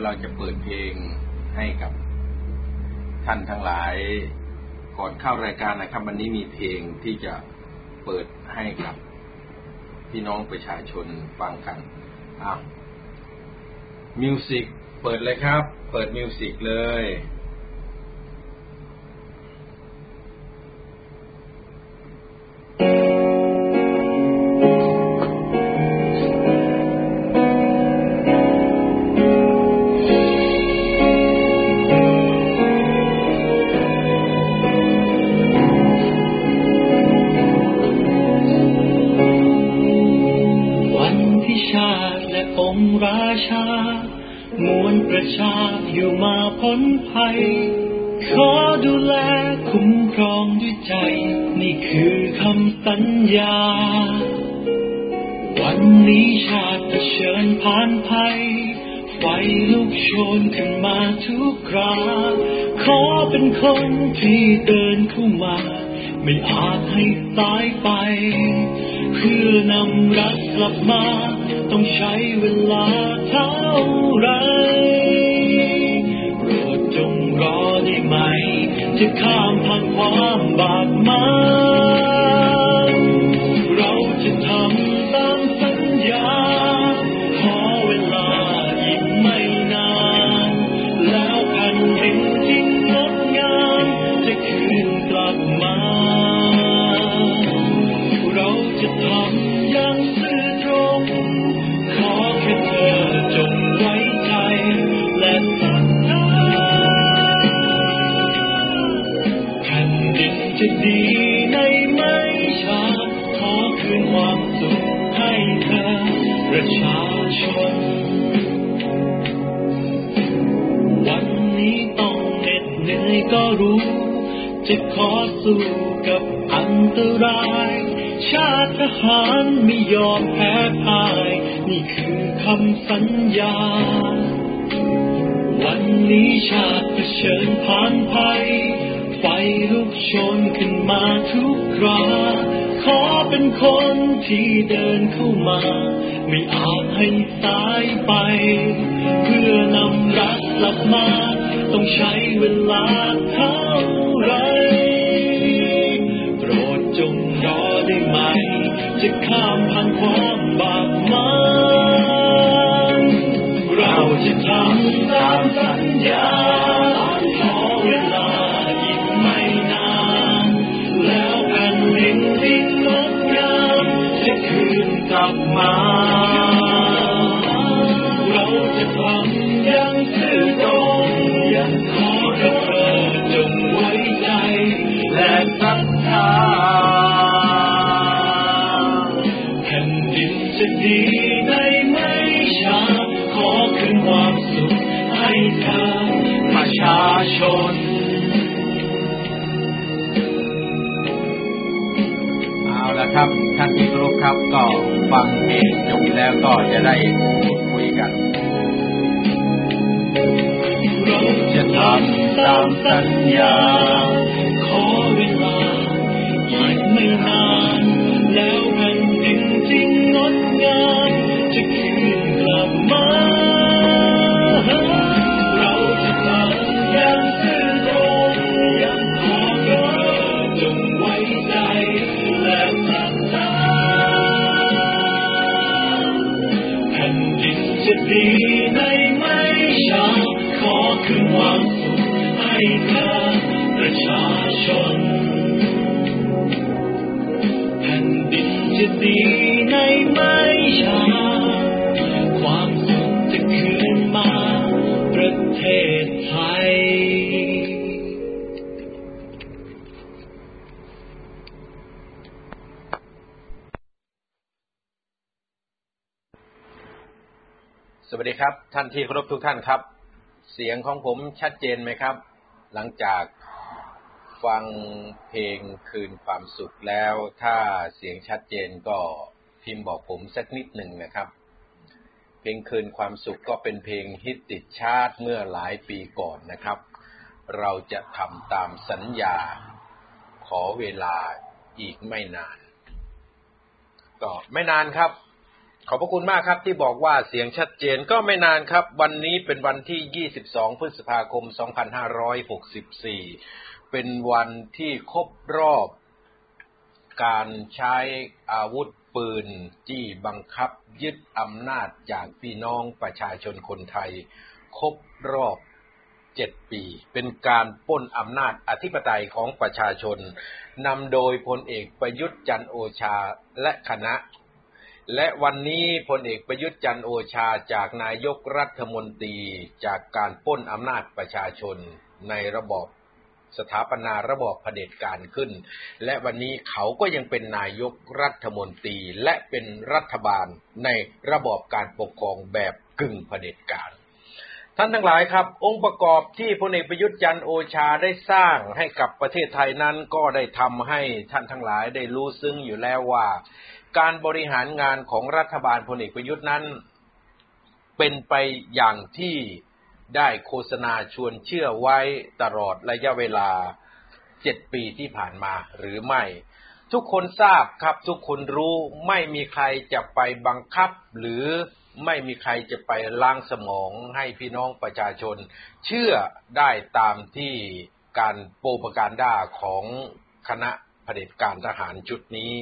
ยวเราจะเปิดเพลงให้กับท่านทั้งหลาย ก่อนเข้ารายการนะครับ วันนี้มีเพลงที่จะเปิดให้กับ พี่น้องประชาชนฟังกันอ้าวมิวสิกเปิดเลยครับ เปิดมิวสิกเลยาจให้ตายไป เพื่อนำรักกลับมา ต้องใช้เวลาเท่าไรโปรดจงรอได้ไหม จะข้า อสู้กับอันตราย ชาติทหารไม่ยอมแพ้พ่าย นี่คือคำสัญญา วันนี้ชาติเผชิญผ่านภัย ไฟลุกชนขึ้นมาทุกคราขอเป็นคนที่เดินเข้ามา ไม่อาจให้สายไป เพื่อนำรักกลับมา ต้องใช้เวลาเท่าไร ก็ฟังเพลงจบแล้วก็จะได้พูดคุยกันจะทำตามสัญญา ที่เคารพทุกท่านครับ เสียงของผมชัดเจนไหมครับ หลังจากฟังเพลงคืนความสุขแล้ว ถ้าเสียงชัดเจนก็พิมพ์บอกผมสักนิดหนึ่งนะครับ เพลงคืนความสุขก็เป็นเพลงฮิตติดชาร์ตเมื่อหลายปีก่อนนะครับ เราจะทำตามสัญญาขอเวลาอีกไม่นาน ก็ไม่นานครับ ขอบพระคุณมากครับที่บอกว่าเสียงชัดเจนก็ไม่นานครับ วันนี้เป็นวันที่ 22 พฤษภาคม 2564 เป็นวันที่ครบรอบการใช้อาวุธปืนจี้บังคับยึดอำนาจจากพี่น้องประชาชนคนไทย ครบรอบเจ็ดปี เป็นการป้นอำนาจอธิปไตยของประชาชนนำโดยพลเอกประยุทธ์จันโอชาและคณะ และวันนี้พลเอกประยุทธ์จันโอชาจากนายกรัฐมนตรีจากการป้นอำนาจประชาชนในระบอบสถาปนาระบอบเผด็จการขึ้น และวันนี้เขาก็ยังเป็นนายกรัฐมนตรีและเป็นรัฐบาลในระบอบการปกครองแบบกึ่งเผด็จการท่านทั้งหลายครับ องค์ประกอบที่พลเอกประยุทธ์จันโอชาได้สร้างให้กับประเทศไทยนั้นก็ได้ทำให้ท่านทั้งหลายได้รู้ซึ้งอยู่แล้วว่า การบริหารงานของรัฐบาลพลเอกประยุทธ์นั้น เป็นไปอย่างที่ได้โฆษณาชวนเชื่อไว้ตลอดระยะเวลาเจ็ดปีที่ผ่านมาหรือไม่ ทุกคนทราบครับทุกคนรู้ไม่มีใครจะไปบังคับ หรือไม่มีใครจะไปล้างสมองให้พี่น้องประชาชน เชื่อได้ตามที่การโปรปการดาของคณะเผด็จการทหารชุดนี้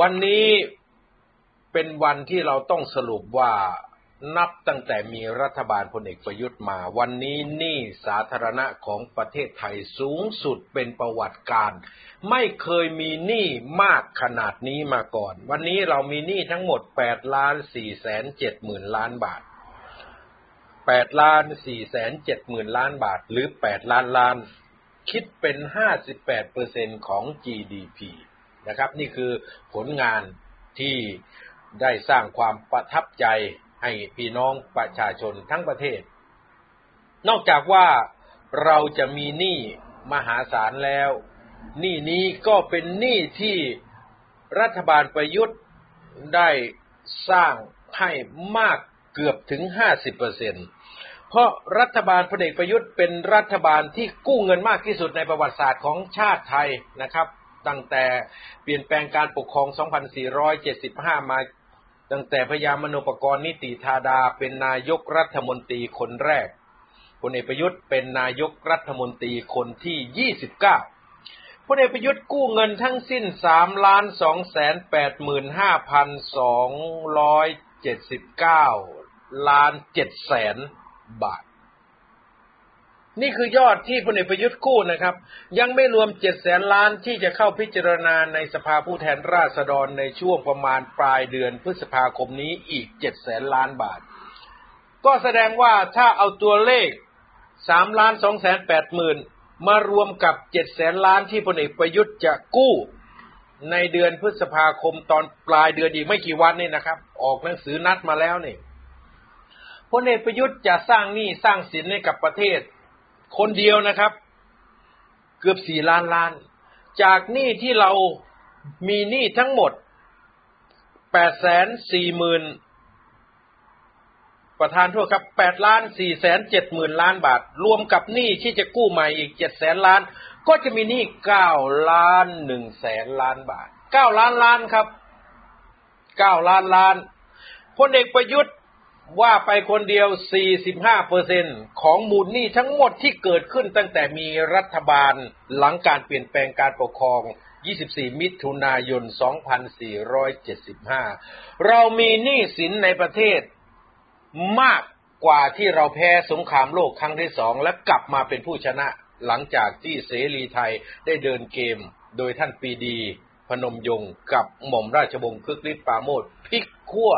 วันนี้เป็นวันที่เราต้องสรุปว่านับตั้งแต่มีรัฐบาลพลเอกประยุทธ์มา วันนี้หนี้สาธารณะของประเทศไทยสูงสุดเป็นประวัติการ ไม่เคยมีหนี้มากขนาดนี้มาก่อน วันนี้เรามีหนี้ทั้งหมด8ล้าน4แสน7หมื่นล้านบาท8ล้าน4แสน7หมื่นล้านบาท หรือ 8 ล้านล้าน คิดเป็น 58เปอร์เซ็นของ GDP นะครับ นี่คือผลงานที่ได้สร้างความประทับใจให้พี่น้องประชาชนทั้งประเทศ นอกจากว่าเราจะมีหนี้มหาศาลแล้วหนี้นี้ก็เป็นหนี้ที่รัฐบาลประยุทธ์ได้สร้างให้มากเกือบถึง 50%เพราะรัฐบาลพลเอกประยุทธ์เป็นรัฐบาลที่กู้เงินมากที่สุดในประวัติศาสตร์ของชาติไทยนะครับ ตั้งแต่เปลี่ยนแปลงการปกครอง 2475 มาตั้งแต่พญามโนปกรณ์นิติธาดาเป็นนายกรัฐมนตรีคนแรกพลเอกประยุทธ์เป็นนายกรัฐมนตรีคนที่ 29พลเอกประยุทธ์กู้เงินทั้งสิ้น 3 ล้าน 2 แสน 8 หมื่น 5 พัน279ล้าน 7 แสนบาท นี่คือยอดที่พลเอกประยุทธ์กู้นะครับ ยังไม่รวมเจ็ดแสนล้านที่จะเข้าพิจารณาในสภาผู้แทนราษฎรในช่วงประมาณปลายเดือนพฤษภาคมนี้อีกเจ็ดแสนล้านบาท ก็แสดงว่าถ้าเอาตัวเลขสามล้านสองแสนแปดหมื่นมารวมกับเจ็ดแสนล้านที่พลเอกประยุทธ์จะกู้ในเดือนพฤษภาคมตอนปลายเดือนอีกไม่กี่วันนี่นะครับ ออกหนังสือนัดมาแล้วนี่พลเอกประยุทธ์จะสร้างหนี้สร้างสินให้กับประเทศ คนเดียวนะครับ เกือบสี่ล้านล้าน จากหนี้ที่เรามีหนี้ทั้งหมดแปดแสนสี่หมื่นประธานโทษครับแปดล้านสี่แสนเจ็ดหมื่นล้านบาท รวมกับหนี้ที่จะกู้ใหม่อีกเจ็ดแสนล้าน ก็จะมีหนี้เก้าล้านหนึ่งแสนล้านบาทเก้าล้านล้านครับเก้าล้านล้านพลเอกประยุทธ์ ว่าไปคนเดียว 45เปอร์เซ็นของมูลหนี้ทั้งหมดที่เกิดขึ้นตั้งแต่มีรัฐบาลหลังการเปลี่ยนแปลงการปกครอง 24 มิถุนายน 2475 เรามีหนี้สินในประเทศมากกว่าที่เราแพ้สงครามโลกครั้งที่สองและกลับมาเป็นผู้ชนะหลังจากที่เสรีไทยได้เดินเกม โดยท่านปีดี พนมยงค์กับหม่อมราชวงศ์คึกฤทธิ์ปราโมท ลิกขั้ว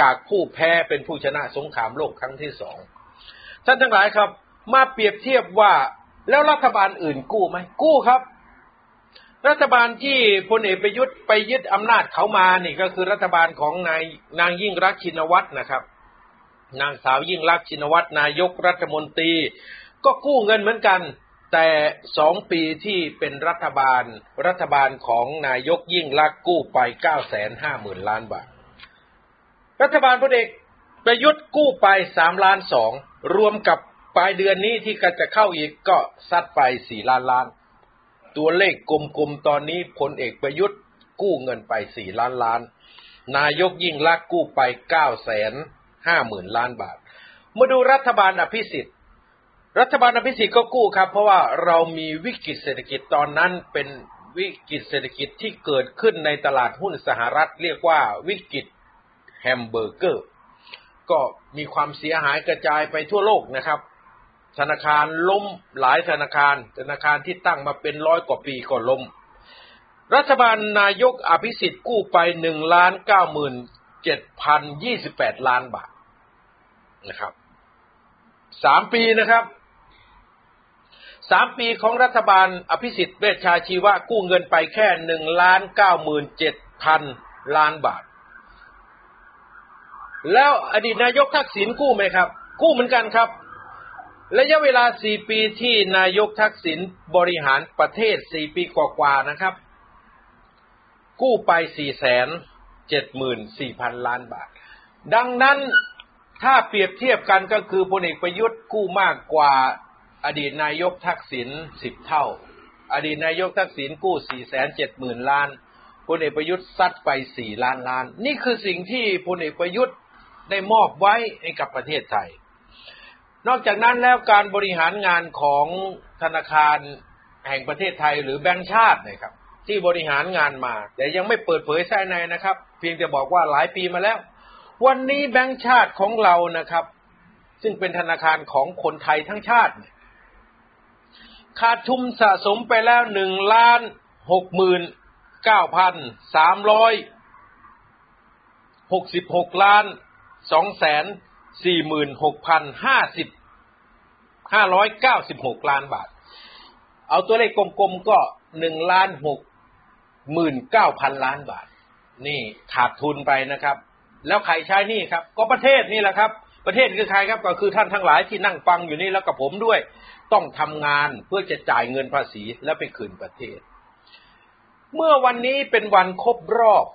จากผู้แพ้เป็นผู้ชนะสงครามโลกครั้งที่สองท่านทั้งหลายครับ มาเปรียบเทียบว่าแล้วรัฐบาลอื่นกู้ไหมกู้ครับ รัฐบาลที่พลเอกประยุทธ์ไปยึดอำนาจเขามานี่ก็คือรัฐบาลของนายนางยิ่งรักชินวัตรนะครับ นางสาวยิ่งรักชินวัตรนายกรัฐมนตรี ก็กู้เงินเหมือนกันแต่สองปีที่เป็นรัฐบาล รัฐบาลของนายกยิ่งรักษณ์กู้ไปเก้าแสนห้าหมื่นล้านบาท รัฐบาลพลเอกประยุทธ์กู้ไปสามล้านสองรวมกับปลายเดือนนี้ที่กจะเข้าอีกก็ซัดไปสี่ล้านล้าน ตัวเลขกลมๆตอนนี้พลเอกประยุทธ์กู้เงินไปสี่ล้านล้าน นายกยิ่งลักษ์กู้ไปเก้าแสนห้าหมื่นล้านบาท มาดูรัฐบาลอภิสิทธิ์ รัฐบาลอภิสิทธิ์ก็กู้ครับ เพราะว่าเรามีวิกฤตเศรษฐกิจตอนนั้นเป็นวิกฤตเศรษฐกิจที่เกิดขึ้นในตลาดหุ้นสหรัฐ เรียกว่าวิกฤต แฮมเบอร์เกอร์ ก็มีความเสียหายกระจายไปทั่วโลกนะครับ ธนาคารล้มหลายธนาคาร ธนาคารที่ตั้งมาเป็นร้อยกว่าปีก็ล้ม รัฐบาลนายกอภิสิทธิ์กู้ไปหนึ่งล้านเก้าหมื่นเจ็ดพันยี่สิบแปดล้านบาทนะครับสามปีนะครับสามปีของรัฐบาลอภิสิทธิ์เวชชาชีวะกู้เงินไปแค่หนึ่งล้านเก้าหมื่นเจ็ดพันล้านบาท แล้วอดีตนายกทักษิณกู้ไหมครับ กู้เหมือนกันครับ ระยะเวลาสี่ปีที่นายกทักษิณบริหารประเทศสี่ปีกว่าๆนะครับ กู้ไปสี่แสนเจ็ดหมื่นสี่พันล้านบาท ดังนั้นถ้าเปรียบเทียบกันก็คือพลเอกประยุทธ์กู้มากกว่าอดีตนายกทักษิณสิบเท่า อดีตนายกทักษิณกู้สี่แสนเจ็ดหมื่นล้านพลเอกประยุทธ์ซัดไปสี่ล้านล้าน นี่คือสิ่งที่พลเอกประยุทธ์ ได้มอบไว้ให้กับประเทศไทย นอกจากนั้นแล้วการบริหารงานของธนาคารแห่งประเทศไทยหรือแบงก์ชาตินะครับ ที่บริหารงานมา แต่ยังไม่เปิดเผยใช่ในนะครับ เพียงแต่บอกว่าหลายปีมาแล้ว วันนี้แบงก์ชาติของเรานะครับ ซึ่งเป็นธนาคารของคนไทยทั้งชาติ ขาดทุนสะสมไปแล้วหนึ่งล้านหกหมื่นเก้าพันสามร้อยหกสิบหกล้าน สองแสนสี่หมื่นหกพันห้าสิบห้าร้อยเก้าสิบหกล้านบาท เอาตัวเลขกลมๆก็หนึ่งล้านหกหมื่นเก้าพันล้านบาท นี่ขาดทุนไปนะครับ แล้วใครใช้นี่ครับ ก็ประเทศนี่แหละครับ ประเทศคือใครครับก็คือท่านทั้งหลายที่นั่งฟังอยู่นี่แล้วกับผมด้วย ต้องทำงานเพื่อจะจ่ายเงินภาษีแล้วไปคืนประเทศ เมื่อวันนี้เป็นวันครบรอบ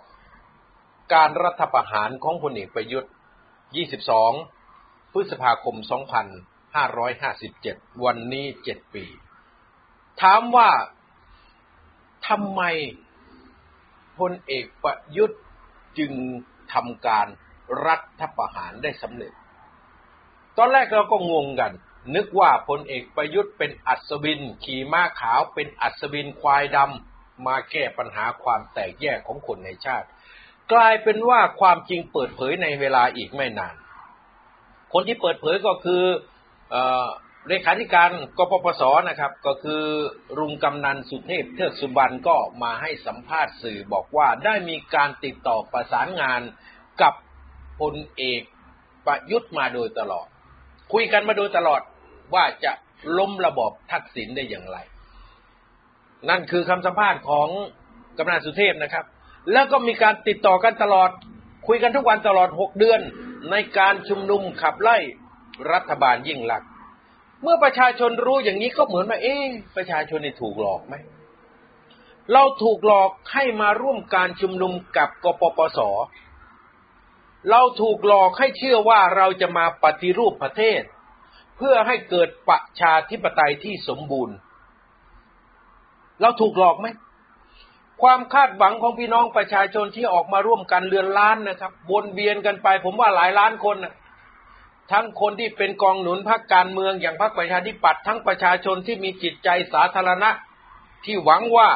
การรัฐประหารของพลเอกประยุทธ์ 22 พฤษภาคม 2557 วันนี้ 7 ปี ถามว่าทำไมพลเอกประยุทธ์จึงทำการรัฐประหารได้สำเร็จ ตอนแรกเราก็งงกัน นึกว่าพลเอกประยุทธ์เป็นอัศวิน ขี่ม้าขาวเป็นอัศวินควายดำมาแก้ปัญหาความแตกแยกของคนในชาติ กลายเป็นว่าความจริงเปิดเผยในเวลาอีกไม่นาน คนที่เปิดเผยก็คือเลขาธิการกปปสนะครับ ก็คือรุงกำนันสุเทพเทือกสุบรรณก็มาให้สัมภาษณ์สื่อบอกว่าได้มีการติดต่อประสานงานกับพลเอกประยุทธ์มาโดยตลอด คุยกันมาโดยตลอดว่าจะล้มระบอบทักษิณได้อย่างไร นั่นคือคำสัมภาษณ์ของกำนันสุเทพนะครับ แล้วก็มีการติดต่อกันตลอด คุยกันทุกวันตลอดหกเดือน ในการชุมนุมขับไล่รัฐบาลยิ่งหลัก เมื่อประชาชนรู้อย่างนี้ก็เหมือนว่าเอ๊ะประชาชนนี่ถูกหลอกไหมเราถูกหลอกให้มาร่วมการชุมนุมกับกปปส เราถูกหลอกให้เชื่อว่าเราจะมาปฏิรูปประเทศ เพื่อให้เกิดประชาธิปไตยที่สมบูรณ์ เราถูกหลอกไหม ความคาดหวังของพี่น้องประชาชนที่ออกมาร่วมกันเรือนล้านนะครับวนเวียนกันไป ผมว่าหลายล้านคนนะทั้งคนที่เป็นกองหนุนพรรคการเมืองอย่างพรรคประชาธิปัตย์ทั้งประชาชนที่มีจิตใจสาธารณะ ที่หวังว่า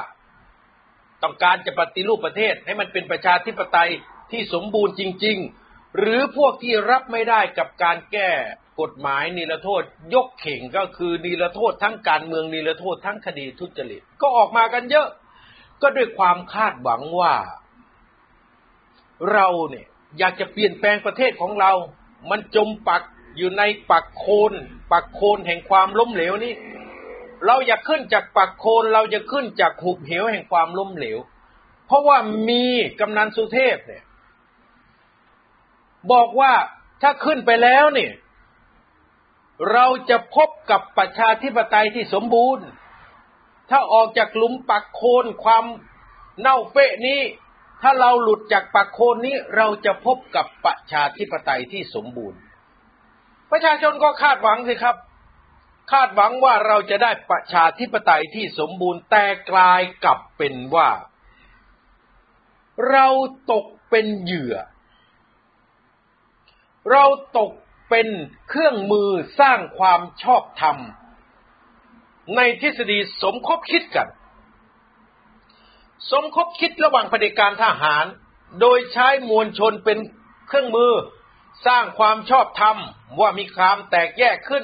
ต้องการจะปฏิรูปประเทศ ให้มันเป็นประชาธิปไตยที่สมบูรณ์จริง ๆ หรือพวกที่รับไม่ได้กับการแก้กฎหมายนิรโทษ ยกเข่งก็คือนิรโทษทั้งการเมืองนิรโทษทั้งคดีทุจริตก็ออกมากันเยอะ ก็ด้วยความคาดหวังว่า เราเนี่ย อยากจะเปลี่ยนแปลงประเทศของเรา มันจมปักอยู่ในปักโคนปักโคนแห่งความล้มเหลวนี้ เราอยากขึ้นจากปักโคน เราจะขึ้นจากหุบเหวแห่งความล้มเหลว เพราะว่ามีกำนันสุเทพเนี่ย บอกว่าถ้าขึ้นไปแล้วเนี่ย เราจะพบกับประชาธิปไตยที่สมบูรณ์ ถ้าออกจากหลุมปักโคนความเน่าเฟะนี้ ถ้าเราหลุดจากปากโคนนี้เราจะพบกับประชาธิปไตยที่สมบูรณ์ ประชาชนก็คาดหวังสิครับ คาดหวังว่าเราจะได้ประชาธิปไตยที่สมบูรณ์ แต่กลายกลับเป็นว่า เราตกเป็นเหยื่อ เราตกเป็นเครื่องมือสร้างความชอบธรรม ในทฤษฎีสมคบคิดกัน สมคบคิดระหว่างเผด็จการทหาร โดยใช้มวลชนเป็นเครื่องมือ สร้างความชอบธรรมว่ามีความแตกแยกขึ้น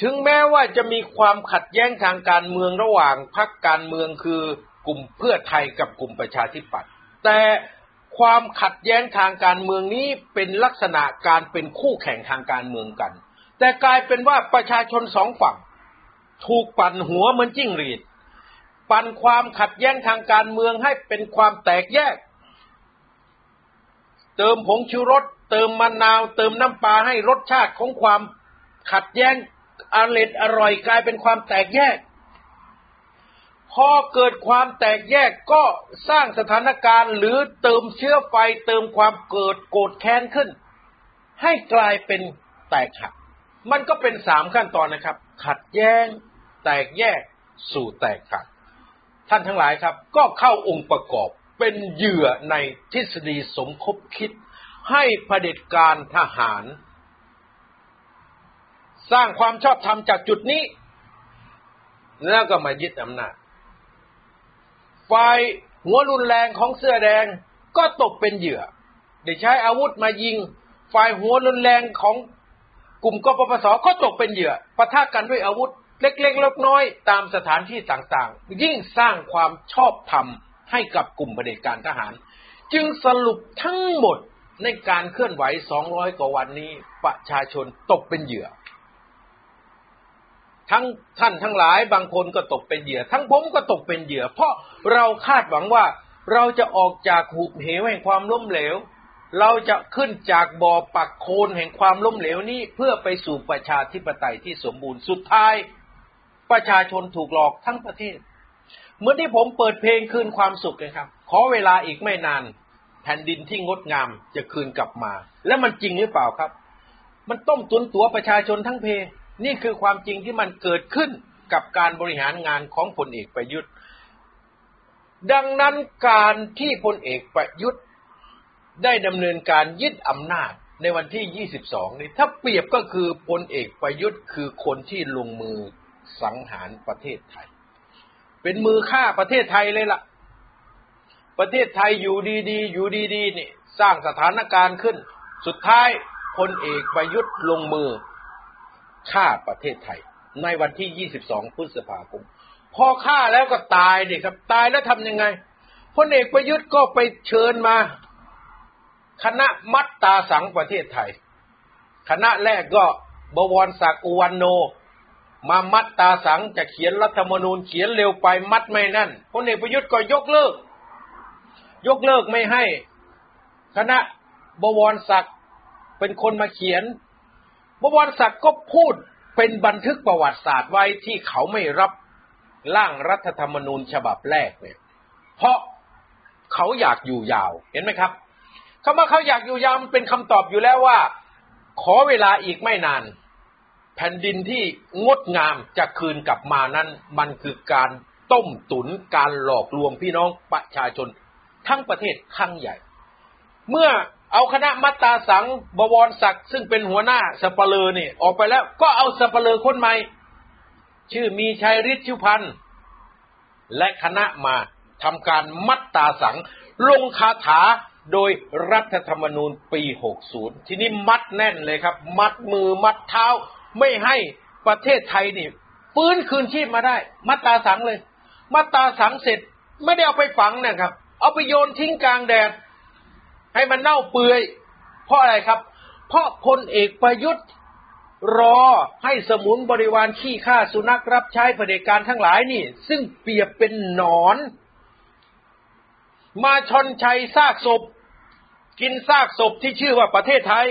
ถึงแม้ว่าจะมีความขัดแย้งทางการเมืองระหว่างพรรคการเมืองคือกลุ่มเพื่อไทยกับกลุ่มประชาธิปัตย์แต่ความขัดแย้งทางการเมืองนี้เป็นลักษณะการเป็นคู่แข่งทางการเมืองกัน แต่กลายเป็นว่าประชาชนสองฝั่ง ถูกปั่นหัวเหมือนจิ้งหรีด ปั่นความขัดแย้งทางการเมืองให้เป็นความแตกแยก เติมผงชูรส เติมมะนาว เติมน้ำปลาให้รสชาติของความขัดแย้งอร่อยอร่อยกลายเป็นความแตกแยก พอเกิดความแตกแยกก็สร้างสถานการณ์หรือเติมเชื้อไฟเติมความเกิดโกรธแค้นขึ้น ให้กลายเป็นแตกหัก มันก็เป็นสามขั้นตอนนะครับ ขัดแย้ง แตกแยกสู่แตกหักท่านทั้งหลายครับ ก็เข้าองค์ประกอบเป็นเหยื่อในทฤษฎีสมคบคิด ให้เผด็จการทหาร สร้างความชอบธรรมจากจุดนี้ แล้วก็มายึดอำนาจฝ่ายหัวรุนแรงของเสื้อแดงก็ตกเป็นเหยื่อได้ใช้อาวุธมายิง ฝ่ายหัวรุนแรงของกลุ่มกปปสก็ตกเป็นเหยื่อปะทะกันด้วยอาวุธ เล็กๆเล็กน้อยตามสถานที่ต่างๆ ยิ่งสร้างความชอบธรรมให้กับกลุ่มเผด็จการทหาร จึงสรุปทั้งหมดในการเคลื่อนไหว 200 กว่าวันนี้ ประชาชนตกเป็นเหยื่อ ทั้งท่านทั้งหลายบางคนก็ตกเป็นเหยื่อ ทั้งผมก็ตกเป็นเหยื่อ เพราะเราคาดหวังว่าเราจะออกจากหุบเหวแห่งความล้มเหลว เราจะขึ้นจากบ่อปักโคนแห่งความล้มเหลวนี้เพื่อไปสู่ประชาธิปไตยที่สมบูรณ์สุดท้าย ประชาชนถูกหลอกทั้งประเทศ เหมื่อที่ผมเปิดเพลงคืนความสุขเลยครับ ขอเวลาอีกไม่นาน แผ่นดินที่งดงามจะคืนกลับมา และมันจริงหรือเปล่าครับ มันต้มตุนตัวประชาชนทั้งเพนี่คือความจริงที่มันเกิดขึ้นกับการบริหารงานของพลเอกประยุทธ์ ดังนั้นการที่พลเอกประยุทธ์ได้ดำเนินการยึดอำนาจในวันที่ 22 นี้ถ้าเปรียบก็คือพลเอกประยุทธ์คือคนที่ลงมือ สังหารประเทศไทย เป็นมือฆ่าประเทศไทยเลยล่ะ ประเทศไทยอยู่ดีๆ อยู่ดีๆนี่สร้างสถานการณ์ขึ้น สุดท้ายพลเอกประยุทธ์ลงมือฆ่าประเทศไทย ในวันที่ 22 พฤษภาคม พอฆ่าแล้วก็ตายเด็ครับ ตายแล้วทำยังไงพลเอกประยุทธ์ก็ไปเชิญมา คณะมัตตาสังประเทศไทย คณะแรกก็บวรศักดิ์อุวันโน มามัดตาสังจะเขียนรัฐธรรมนูญเขียนเร็วไปมัดไม่นั่นพลเอกประยุทธ์ก็ยกเลิก ยกเลิกไม่ให้ คณะบวรศักดิ์เป็นคนมาเขียน บวรศักดิ์ก็พูดเป็นบันทึกประวัติศาสตร์ไว้ที่เขาไม่รับร่างรัฐธรรมนูญฉบับแรกเนี่ย เพราะเขาอยากอยู่ยาวเห็นไหมครับคำว่าเขาอยากอยู่ยาวมันเป็นคำตอบอยู่แล้วว่า ขอเวลาอีกไม่นาน แผ่นดินที่งดงามจะคืนกลับมานั้น มันคือการต้มตุนการหลอกลวงพี่น้องประชาชน ทั้งประเทศครั้งใหญ่ เมื่อเอาคณะมัตตาสังบวรศักดิ์ซึ่งเป็นหัวหน้าสปเลอเนี่ยออกไปแล้วก็เอาสปเลอคนใหม่ ชื่อมีชัยฤทธิ์ชุพันธ์และคณะมาทำการมัตตาสัง ลงคาถาโดยรัฐธรรมนูญปี 60 ทีนี้มัดแน่นเลยครับ มัดมือมัดเท้า ไม่ให้ประเทศไทยนี่ฟื้นคืนชีพมาได้มัตตาสังเลยมัตตาสังเสร็จไม่ได้เอาไปฝังนะครับ เอาไปโยนทิ้งกลางแดด ให้มันเน่าเปื่อย เพราะอะไรครับ เพราะพลเอกประยุทธ์รอให้สมุนบริวารขี้ข้าสุนัขรับใช้เผด็จการทั้งหลายนี่ ซึ่งเปรียบเป็นหนอน มาชนชัยซากศพ กินซากศพที่ชื่อว่าประเทศไทย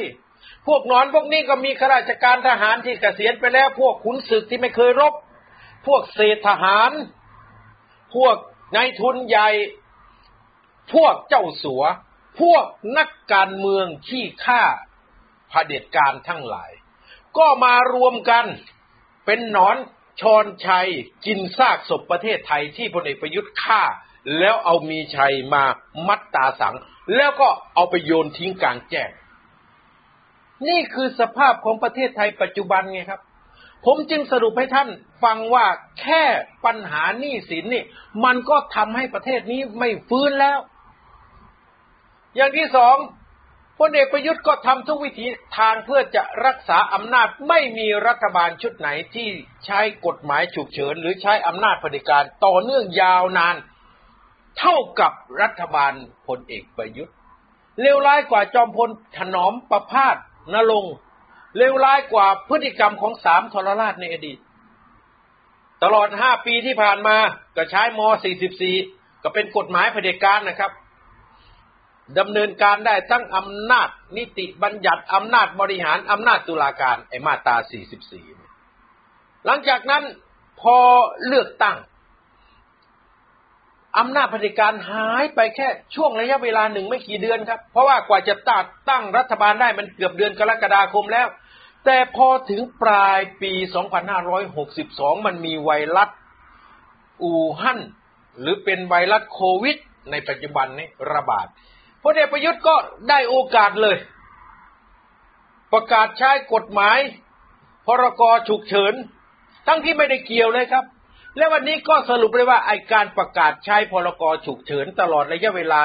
พวกนอนพวกนี้ก็มีข้าราชการทหารที่เกษียณไปแล้ว พวกขุนศึกที่ไม่เคยรบ พวกเศษทหาร พวกนายทุนใหญ่ พวกเจ้าสัว พวกนักการเมืองขี้ข้าเผด็จการทั้งหลาย ก็มารวมกันเป็นหนอนชอนชัยกินซากศพประเทศไทยที่พลเอกประยุทธ์ฆ่า แล้วเอามีชัยมามัดตาสัง แล้วก็เอาไปโยนทิ้งกลางแจ้ง นี่คือสภาพของประเทศไทยปัจจุบันไงครับ ผมจึงสรุปให้ท่านฟังว่าแค่ปัญหาหนี้สินนี่ มันก็ทำให้ประเทศนี้ไม่ฟื้นแล้ว อย่างที่สองพลเอกประยุทธ์ก็ทำทุกวิถีทางเพื่อจะรักษาอำนาจไม่มีรัฐบาลชุดไหนที่ใช้กฎหมายฉุกเฉิน หรือใช้อำนาจเผด็จการต่อเนื่องยาวนาน เท่ากับรัฐบาลพลเอกประยุทธ์เลวร้ายกว่าจอมพลถนอมประพาส นรงเลวร้ายกว่าพฤติกรรมของสามทรราชในอดีต ตลอดห้าปีที่ผ่านมาก็ใช้ม 44 ก็เป็นกฎหมายเผด็จการนะครับดำเนินการได้ทั้งอำนาจนิติบัญญัติอำนาจบริหารอำนาจตุลาการไอมาตรา44 หลังจากนั้นพอเลือกตั้ง อำนาจเผด็จการหายไปแค่ช่วงระยะเวลาหนึ่งไม่กี่เดือนครับ เพราะว่ากว่าจะตัดตั้งรัฐบาลได้มันเกือบเดือนกรกฎาคมแล้ว แต่พอถึงปลายปี 2562 มันมีไวรัสอู่ฮั่นหรือเป็นไวรัสโควิด ในปัจจุบันนี้ระบาดพลเอกประยุทธ์ก็ได้โอกาสเลย ประกาศใช้กฎหมาย พรกฉุกเฉิน ทั้งที่ไม่ได้เกี่ยวเลยครับ และวันนี้ก็สรุปเลยว่าไอการประกาศใช้พรกฉุกเฉินตลอดระยะเวลา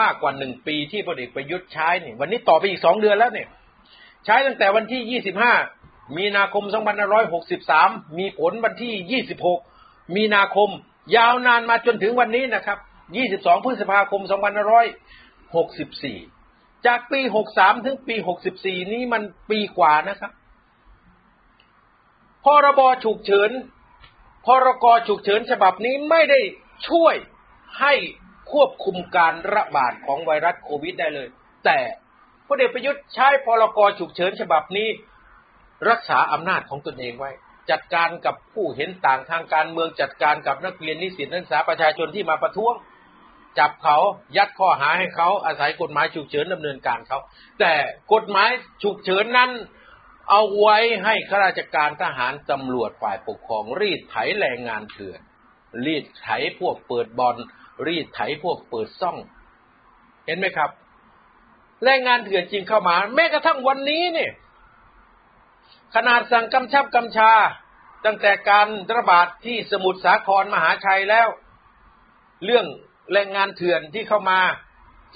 มากกว่าหนึ่งปีที่พลเอกประยุทธ์ใช้เนี่ยวันนี้ต่อไปอีกสองเดือนแล้วเนี่ยใช้ตั้งแต่วันที่25มีนาคม2563มีผลวันที่26มีนาคม ยาวนานมาจนถึงวันนี้นะครับ22พฤษภาคม2564จากปี63ถึงปี64นี้มันปีกว่านะครับ พรบฉุกเฉิน พรกฉุกเฉินฉบับนี้ไม่ได้ช่วยให้ควบคุมการระบาดของไวรัสโควิดได้เลย แต่พลเอกประยุทธ์ใช้พรกฉุกเฉินฉบับนี้ รักษาอำนาจของตนเองไว้ จัดการกับผู้เห็นต่างทางการเมืองจัดการกับนักเรียนนิสิตนักศึกษาประชาชนที่มาประท้วง จับเขายัดข้อหาให้เขาอาศัยกฎหมายฉุกเฉินดำเนินการเขา แต่กฎหมายฉุกเฉินนั้น เอาไว้ให้ข้าราชการทหารตำรวจฝ่ายปกครอง รีดไถแรงงานเถื่อน รีดไถพวกเปิดบอลรีดไถพวกเปิดซ่อง เห็นไหมครับ แรงงานเถื่อนจริงเข้ามา แม้กระทั่งวันนี้เนี่ยขนาดสั่งกำชับกำชา ตั้งแต่การระบาดที่สมุทรสาครมหาชัยแล้ว เรื่องแรงงานเถื่อนที่เข้ามา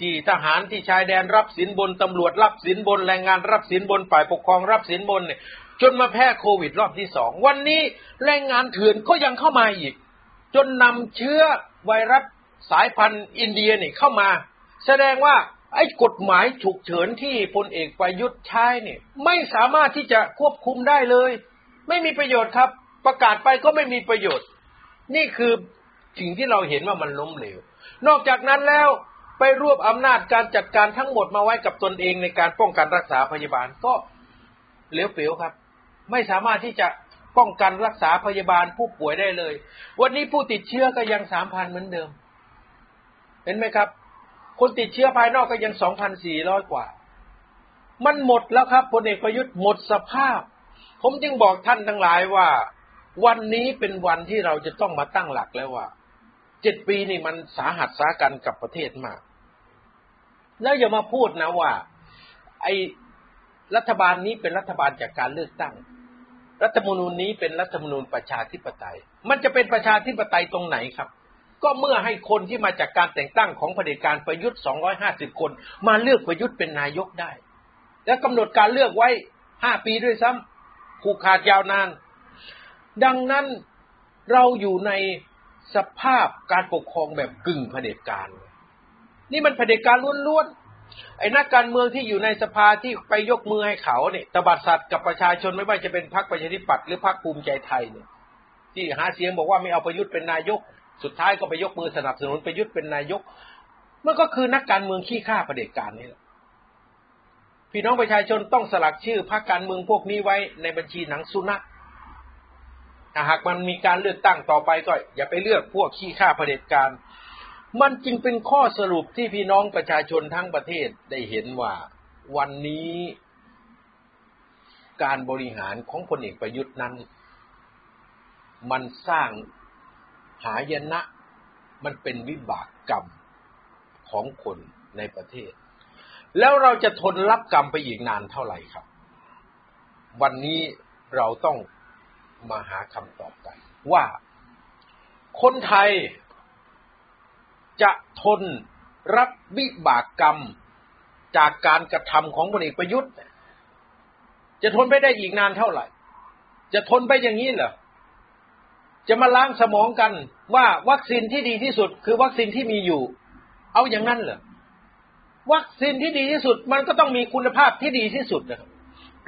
ที่ทหารที่ชายแดนรับสินบนตำรวจรับสินบนแรงงานรับสินบนฝ่ายปกครองรับสินบนเนี่ยจนมาแพร่โควิดรอบที่สองวันนี้แรงงานเถื่อนก็ยังเข้ามาอีก จนนำเชื้อไวรัสสายพันธุ์อินเดียเนี่ยเข้ามา แสดงว่าไอ้กฎหมายฉุกเฉินที่พลเอกประยุทธ์ใช้เนี่ยไม่สามารถที่จะควบคุมได้เลย ไม่มีประโยชน์ครับ ประกาศไปก็ไม่มีประโยชน์ นี่คือสิ่งที่เราเห็นว่ามันล้มเหลว นอกจากนั้นแล้ว ไปรวบอำนาจการจัดการทั้งหมดมาไว้กับตนเองในการป้องกันรักษาพยาบาลก็เหลวเปลวครับ ไม่สามารถที่จะป้องกันรักษาพยาบาลผู้ป่วยได้เลย วันนี้ผู้ติดเชื้อก็ยังสามพันเหมือนเดิม เห็นไหมครับ คนติดเชื้อภายนอกก็ยังสองพันสี่ร้อยกว่า มันหมดแล้วครับพลเอกประยุทธ์หมดสภาพ ผมจึงบอกท่านทั้งหลายว่า วันนี้เป็นวันที่เราจะต้องมาตั้งหลักแล้วว่าเจ็ดปีนี่มันสาหัสสากันกับประเทศมาก แล้วอย่ามาพูดนะว่า ไอ้รัฐบาลนี้เป็นรัฐบาลจากการเลือกตั้ง รัฐมนูญนี้เป็นรัฐมนูญประชาธิปไตย มันจะเป็นประชาธิปไตยตรงไหนครับ ก็เมื่อให้คนที่มาจากการแต่งตั้งของเผด็จการประยุทธ์ 250 คน มาเลือกประยุทธ์เป็นนายกได้ และกำหนดการเลือกไว้ 5 ปีด้วยซ้ำผูกขาดยาวนาน ดังนั้นเราอยู่ในสภาพการปกครองแบบกึ่งเผด็จการ นี่มันเผด็จการล้วนๆ ไอ้นักการเมืองที่อยู่ในสภาที่ไปยกมือให้เขาเนี่ยตบัดสัตว์กับประชาชนไม่ว่าจะเป็นพรรคประชาธิปัตย์หรือพรรคภูมิใจไทยเนี่ย ที่หาเสียงบอกว่าไม่เอาประยุทธ์เป็นนายก สุดท้ายก็ไปยกมือสนับสนุนประยุทธ์เป็นนายก มันก็คือนักการเมืองขี้ข้าเผด็จการนี่แหละพี่น้องประชาชนต้องสลักชื่อพรรคการเมืองพวกนี้ไว้ในบัญชีหนังสุนัขหากมันมีการเลือกตั้งต่อไปก็อย่าไปเลือกพวกขี้ข้าเผด็จการ มันจึงเป็นข้อสรุปที่พี่น้องประชาชนทั้งประเทศได้เห็นว่าวันนี้ การบริหารของพลเอกประยุทธ์นั้น มันสร้างหายนะ มันเป็นวิบากกรรมของคนในประเทศ แล้วเราจะทนรับกรรมไปอีกนานเท่าไหร่ครับ วันนี้เราต้องมาหาคำตอบกัน ว่าคนไทย จะทนรับวิบากกรรมจากการกระทำของพลเอกประยุทธ์ จะทนไปได้อีกนานเท่าไหร่ จะทนไปอย่างนี้เหรอ จะมาล้างสมองกันว่าวัคซีนที่ดีที่สุด คือวัคซีนที่มีอยู่ เอาอย่างนั้นเหรอ วัคซีนที่ดีที่สุดมันก็ต้องมีคุณภาพที่ดีที่สุดนะครับ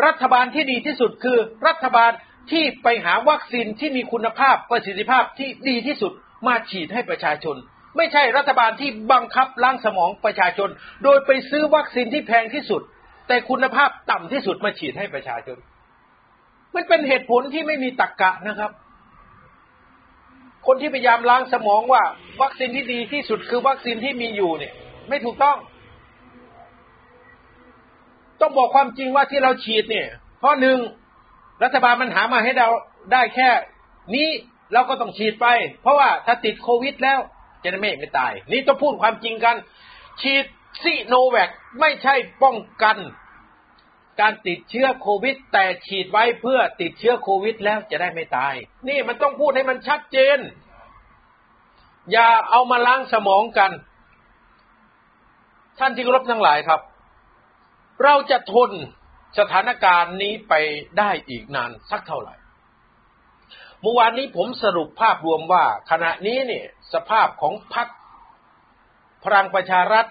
รัฐบาลที่ดีที่สุดคือรัฐบาลที่ไปหาวัคซีนที่มีคุณภาพประสิทธิภาพที่ดีที่สุดมาฉีดให้ประชาชน ไม่ใช่รัฐบาลที่บังคับล้างสมองประชาชน โดยไปซื้อวัคซีนที่แพงที่สุด แต่คุณภาพต่ำที่สุดมาฉีดให้ประชาชน มันเป็นเหตุผลที่ไม่มีตรรกกะนะครับ คนที่พยายามล้างสมองว่า วัคซีนที่ดีที่สุดคือวัคซีนที่มีอยู่เนี่ย ไม่ถูกต้อง ต้องบอกความจริงว่าที่เราฉีดเนี่ยเพราะหนึ่งรัฐบาลมันหามาให้เราได้แค่นี้เราก็ต้องฉีดไป เพราะว่าถ้าติดโควิดแล้ว จะไม่ไม่ตาย นี่ต้องพูดความจริงกัน ฉีดซีโนแวคไม่ใช่ป้องกันการติดเชื้อโควิด แต่ฉีดไว้เพื่อติดเชื้อโควิดแล้วจะได้ไม่ตาย นี่มันต้องพูดให้มันชัดเจน อย่าเอามาล้างสมองกัน ท่านที่รพทั้งหลายครับ เราจะทนสถานการณ์นี้ไปได้อีกนานสักเท่าไหร่ เมื่อวานนี้ผมสรุปภาพรวมว่า ขณะนี้เนี่ยสภาพของพรรคพลังประชารัฐ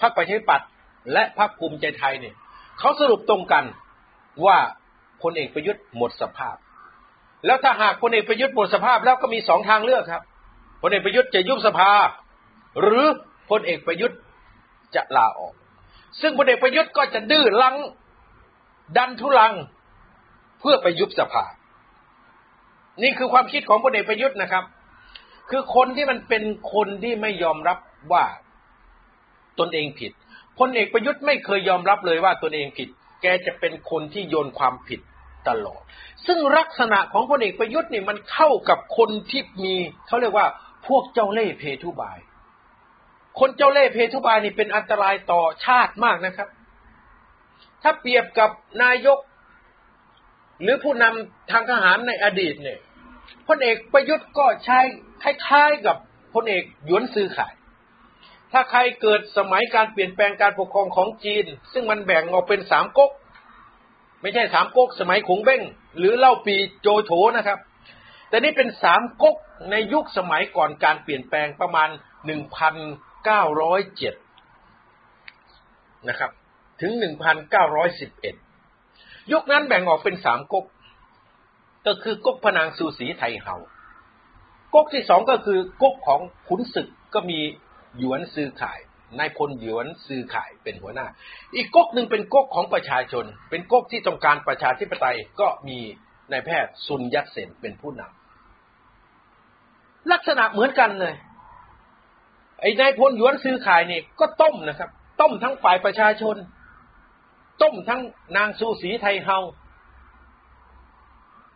พรรคประชาธิปัตย์และพรรคภูมิใจไทยเนี่ยเขาสรุปตรงกันว่าพลเอกประยุทธ์หมดสภาพ แล้วถ้าหากพลเอกประยุทธ์หมดสภาพแล้วก็มีสองทางเลือกครับพลเอกประยุทธ์จะยุบสภา หรือพลเอกประยุทธ์จะลาออก ซึ่งพลเอกประยุทธ์ก็จะดื้อลังดันทุลังเพื่อไปยุบสภา นี่คือความคิดของพลเอกประยุทธ์นะครับ คือคนที่มันเป็นคนที่ไม่ยอมรับว่าตนเองผิดพลเอกประยุทธ์ไม่เคยยอมรับเลยว่าตนเองผิด แกจะเป็นคนที่โยนความผิดตลอด ซึ่งลักษณะของพลเอกประยุทธ์นี่มันเข้ากับคนที่มีเขาเรียกว่าพวกเจ้าเล่ห์เพทุบาย คนเจ้าเล่ห์เพทุบายนี่เป็นอันตรายต่อชาติมากนะครับ ถ้าเปรียบกับนายก หรือผู้นำทางทหารในอดีตเนี่ย พลเอกประยุทธ์ก็ใช้คล้ายๆกับพลเอกหยวนซื้อขาย ถ้าใครเกิดสมัยการเปลี่ยนแปลงการปกครองของจีน ซึ่งมันแบ่งออกเป็นสามก๊กไม่ใช่สามก๊กสมัยขงเบ้ง หรือเล่าปีโจโฉนะครับ แต่นี่เป็นสามก๊กในยุคสมัยก่อนการเปลี่ยนแปลงประมาณหนึ่งพันเก้าร้อยเจ็ดนะครับ ถึง1,911ยุคนั้นแบ่งออกเป็นสามก๊ก ก็คือก๊กพนางสูสีไทเฮาก๊กที่สองก็คือก๊กของขุนศึกก็มีหยวนซือข่ายนายพลหยวนซือข่ายเป็นหัวหน้า อีกก๊กหนึ่งเป็นก๊กของประชาชน เป็นก๊กที่ต้องการประชาธิปไตยก็มีนายแพทย์ซุนยัตเซนเป็นผู้นำลักษณะเหมือนกันเลย ไอ้นายพลหยวนซือข่ายนี่ก็ต้มนะครับ ต้มทั้งฝ่ายประชาชน ต้มทั้งนางซูสีไทยเฮา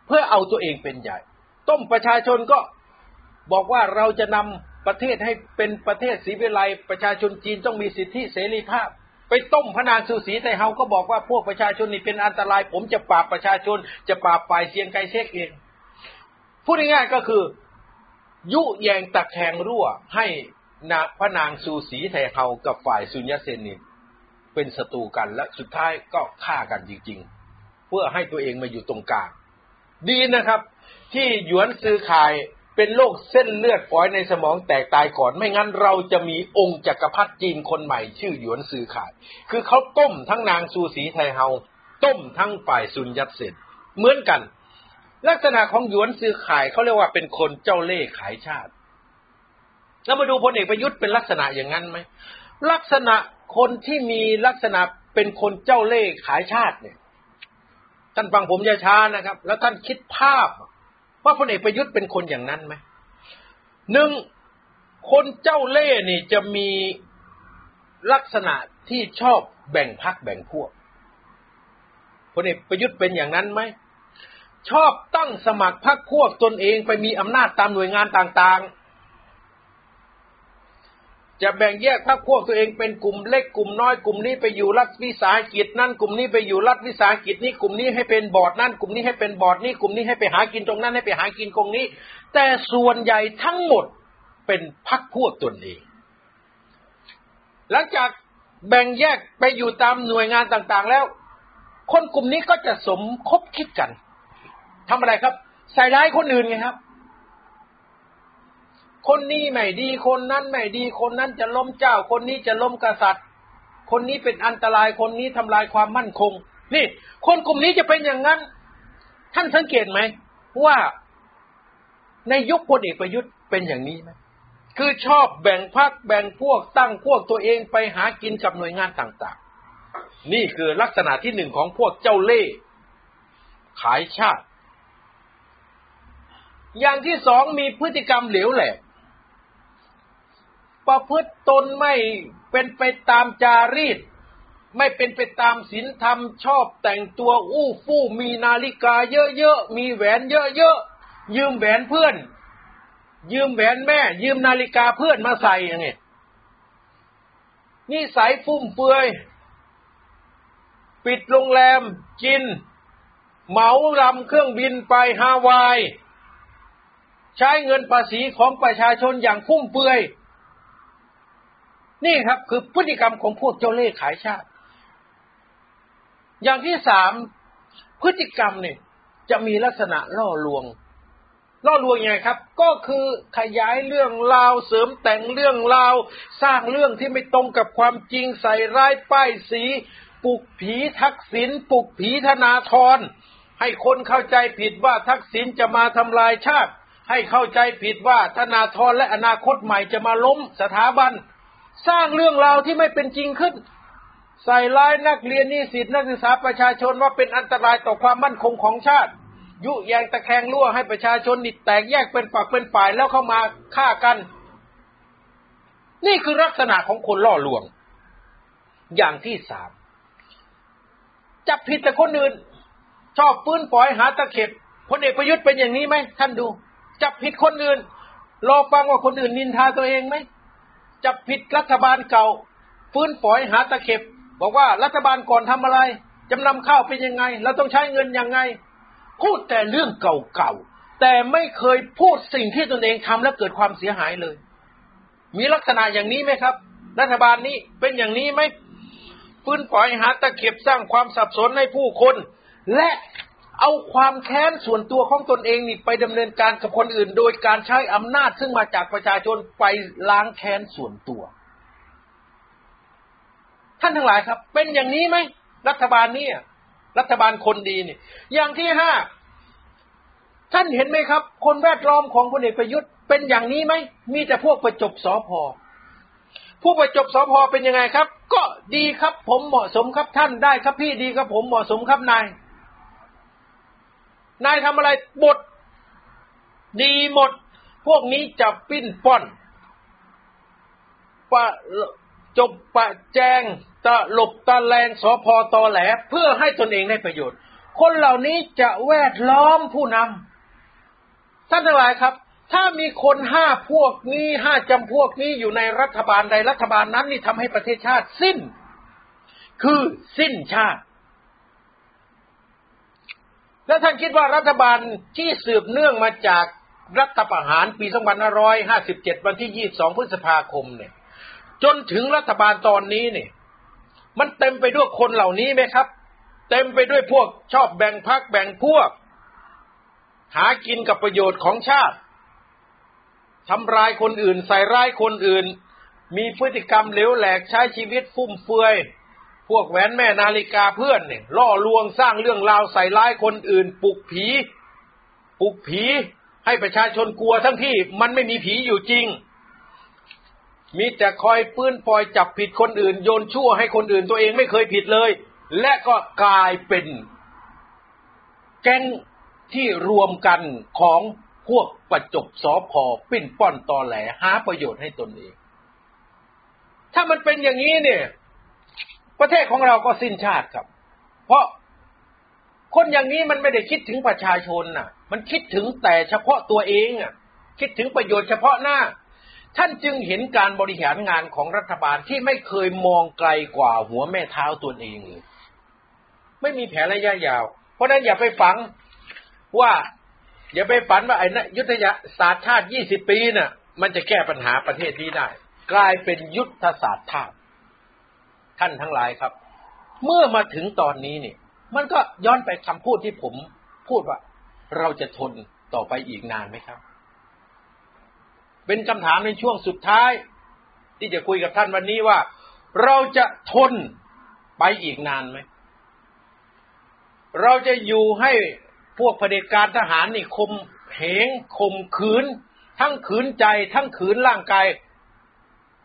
เพื่อเอาตัวเองเป็นใหญ่ ต้มประชาชนก็บอกว่าเราจะนำประเทศให้เป็นประเทศสีวิไลประชาชนจีนต้องมีสิทธิเสรีภาพ ไปต้มพนางซูสีไทยเฮาก็บอกว่าพวกประชาชนนี่เป็นอันตราย ผมจะปราบประชาชน จะปราบฝ่ายเซียงไกเชกเองพูดง่ายๆก็คือ ยุแยงตะแคงรั่วให้นาพระนางซูสีไทยเฮากับฝ่ายซุนยเซนนินเป็นศัตรูกันและสุดท้ายก็ฆ่ากันจริง ๆ เพื่อให้ตัวเองมาอยู่ตรงกลาง ดีนะครับ ที่หยวนซื้อขายเป็นโรคเส้นเลือดฝอยในสมองแตกตายก่อน ไม่งั้นเราจะมีองค์จักรพรรดิจีนคนใหม่ ชื่อหยวนซื้อขาย คือเขาต้มทั้งนางซูสีไทเฮาต้มทั้งฝ่ายซุนยัตเซนเหมือนกัน ลักษณะของหยวนซื้อขายเขาเรียกว่าเป็นคนเจ้าเล่ห์ขายชาติ แล้วมาดูพลเอกประยุทธ์เป็นลักษณะอย่างนั้นไหมลักษณะคนที่มีลักษณะเป็นคนเจ้าเล่ห์ขายชาติเนี่ย ท่านฟังผมยาช้านะครับ แล้วท่านคิดภาพ ว่าพลเอกประยุทธ์เป็นคนอย่างนั้นไหมหนึ่งคนเจ้าเล่ห์นี่จะมีลักษณะที่ชอบแบ่งพักแบ่งพวกพลเอกประยุทธ์เป็นอย่างนั้นไหมชอบตั้งสมัครพรรคพวกตนเองไปมีอำนาจตามหน่วยงานต่างๆ จะแบ่งแยกพรรคพวกตัวเองเป็นกลุ่มเล็กกลุ่มน้อยกลุ่มนี้ไปอยู่รัฐวิสาหกิจนั่นกลุ่มนี้ไปอยู่รัฐวิสาหกิจนี้กลุ่มนี้ให้เป็นบอร์ดนั่นกลุ่มนี้ให้เป็นบอร์ดนี้กลุ่มนี้ให้ไปหากินตรงนั้นให้ไปหากินตรงนี้ แต่ส่วนใหญ่ทั้งหมดเป็นพรรคพวกตนเองหลังจากแบ่งแยกไปอยู่ตามหน่วยงานต่างๆแล้ว คนกลุ่มนี้ก็จะสมคบคิดกันทำอะไรครับ ใส่ร้ายคนอื่นไงครับ คนนี้ไม่ดี คนนั้นไม่ดี คนนั้นจะล้มเจ้า คนนี้จะล้มกษัตริย์ คนนี้เป็นอันตราย คนนี้ทำลายความมั่นคง นี่ คนกลุ่มนี้จะเป็นอย่างนั้น ท่านสังเกตไหมว่าในยุคพลเอกประยุทธ์เป็นอย่างนี้ไหมคือชอบแบ่งพรรคแบ่งพวกตั้งพวกตัวเองไปหากินกับหน่วยงานต่าง ๆ นี่คือลักษณะที่หนึ่งของพวกเจ้าเล่ห์ขายชาติ อย่างที่สองมีพฤติกรรมเหลวแหลก ประพฤติตนไม่เป็นไปตามจารีต ไม่เป็นไปตามศีลธรรมชอบแต่งตัวอู้ฟู่มีนาฬิกาเยอะๆ มีแหวนเยอะๆ ยืมแหวนเพื่อน ยืมแหวนแม่ ยืมนาฬิกาเพื่อนมาใส่อย่างนี้นี่สายฟุ่มเฟือย ปิดโรงแรมกิน เหมาลำเครื่องบินไปฮาวาย ใช้เงินภาษีของประชาชนอย่างฟุ่มเฟือย นี่ครับ คือพฤติกรรมของพวกเจ้าเล่ห์ขายชาติ อย่างที่สามพฤติกรรมเนี่ย จะมีลักษณะล่อลวง ล่อลวงยังไงครับ ก็คือขยายเรื่องราวเสริมแต่งเรื่องราว สร้างเรื่องที่ไม่ตรงกับความจริงใส่ร้ายป้ายสีปลุกผีทักษิณปลุกผีธนาธรให้คนเข้าใจผิดว่าทักษิณจะมาทำลายชาติ ให้เข้าใจผิดว่าธนาธรและอนาคตใหม่จะมาล้มสถาบัน สร้างเรื่องราวที่ไม่เป็นจริงขึ้น ใส่ร้ายนักเรียนนิสิตนักศึกษาประชาชนว่าเป็นอันตรายต่อความมั่นคงของชาติ ยุแยงตะแคงรั่วให้ประชาชนนิดแตกแยกเป็นฝักเป็นฝ่ายแล้วเข้ามาฆ่ากัน นี่คือลักษณะของคนล่อลวง อย่างที่สามจับผิดแต่คนอื่น ชอบปื้นปล่อยหาตะเข็บพลเอกประยุทธ์เป็นอย่างนี้ไหมท่านดู จับผิดคนอื่นรอฟังว่าคนอื่นนินทาตัวเองไหม จับผิดรัฐบาลเก่า ฟื้นฝอยหาตะเข็บ บอกว่ารัฐบาลก่อนทำอะไรจำนำข้าวเป็นยังไง เราต้องใช้เงินยังไง พูดแต่เรื่องเก่าๆ แต่ไม่เคยพูดสิ่งที่ตนเองทำแล้วเกิดความเสียหายเลย มีลักษณะอย่างนี้ไหมครับ รัฐบาลนี้เป็นอย่างนี้ไหมฟื้นฝอยหาตะเข็บสร้างความสับสนให้ผู้คน และ เอาความแค้นส่วนตัวของตนเองนี่ไปดำเนินการกับคนอื่น โดยการใช้อำนาจซึ่งมาจากประชาชนไปล้างแค้นส่วนตัว ท่านทั้งหลายครับ เป็นอย่างนี้ไหมรัฐบาลนี้รัฐบาลคนดีนี่อย่างที่ห้าท่านเห็นไหมครับ คนแวดล้อมของพลเอกประยุทธ์เป็นอย่างนี้ไหมมีแต่พวกประจบสอพอผู้ประจบสอพอเป็นยังไงครับ ก็ดีครับ ผมเหมาะสมครับท่านได้ครับพี่ดีครับผมเหมาะสมครับนาย นายทำอะไรบทดีหมด พวกนี้จับปิ้นป้อนปะจบปะแจงตะหลบตะแลงสอพอตอแหล เพื่อให้ตนเองได้ประโยชน์ คนเหล่านี้จะแวดล้อมผู้นำท่านทั้งหลายครับ ถ้ามีคนห้าพวกนี้ห้าจำพวกนี้อยู่ในรัฐบาลใดรัฐบาลนั้นนี่ทำให้ประเทศชาติสิ้น คือสิ้นชาติ แล้วท่านคิดว่ารัฐบาลที่สืบเนื่องมาจากรัฐประหารปี 2557 วันที่ 22 พฤษภาคมเนี่ย จนถึงรัฐบาลตอนนี้เนี่ย มันเต็มไปด้วยคนเหล่านี้ไหมครับ เต็มไปด้วยพวกชอบแบ่งพักแบ่งพวก หากินกับประโยชน์ของชาติทำร้ายคนอื่น ใส่ร้ายคนอื่น มีพฤติกรรมเหลวแหลกใช้ชีวิตฟุ่มเฟือย พวกแหวนแม่นาฬิกาเพื่อนเนี่ยล่อลวงสร้างเรื่องราวใส่ร้ายคนอื่นปลุกผีปลุกผีให้ประชาชนกลัวทั้งที่มันไม่มีผีอยู่จริง มีแต่คอยปื้นปล่อยจับผิดคนอื่น โยนชั่วให้คนอื่นตัวเองไม่เคยผิดเลย และก็กลายเป็น แก๊งที่รวมกันของพวกประจบสอพอปิ้นป้อนตอแหลหาประโยชน์ให้ตนเอง ถ้ามันเป็นอย่างนี้เนี่ย ประเทศของเราก็สิ้นชาติครับ เพราะคนอย่างนี้มันไม่ได้คิดถึงประชาชนน่ะ มันคิดถึงแต่เฉพาะตัวเองอะ คิดถึงประโยชน์เฉพาะหน้า ท่านจึงเห็นการบริหารงานของรัฐบาลที่ไม่เคยมองไกลกว่าหัวแม่เท้าตัวเองเลยไม่มีแผนระยะยาว เพราะนั้นอย่าไปฝังว่า อย่าไปฝันว่าไอ้นะยุทธศาสตร์ชาติยี่สิบปีน่ะ มันจะแก้ปัญหาประเทศนี้ได้ กลายเป็นยุทธศาสตร์ชาติ ท่านทั้งหลายครับ เมื่อมาถึงตอนนี้เนี่ย มันก็ย้อนไปคำพูดที่ผมพูดว่า เราจะทนต่อไปอีกนานไหมครับ เป็นคำถามในช่วงสุดท้าย ที่จะคุยกับท่านวันนี้ว่า เราจะทนไปอีกนานไหม เราจะอยู่ให้พวกเผด็จการทหารนี่คมเหงข่มขืน ทั้งขืนใจ ทั้งขืนร่างกาย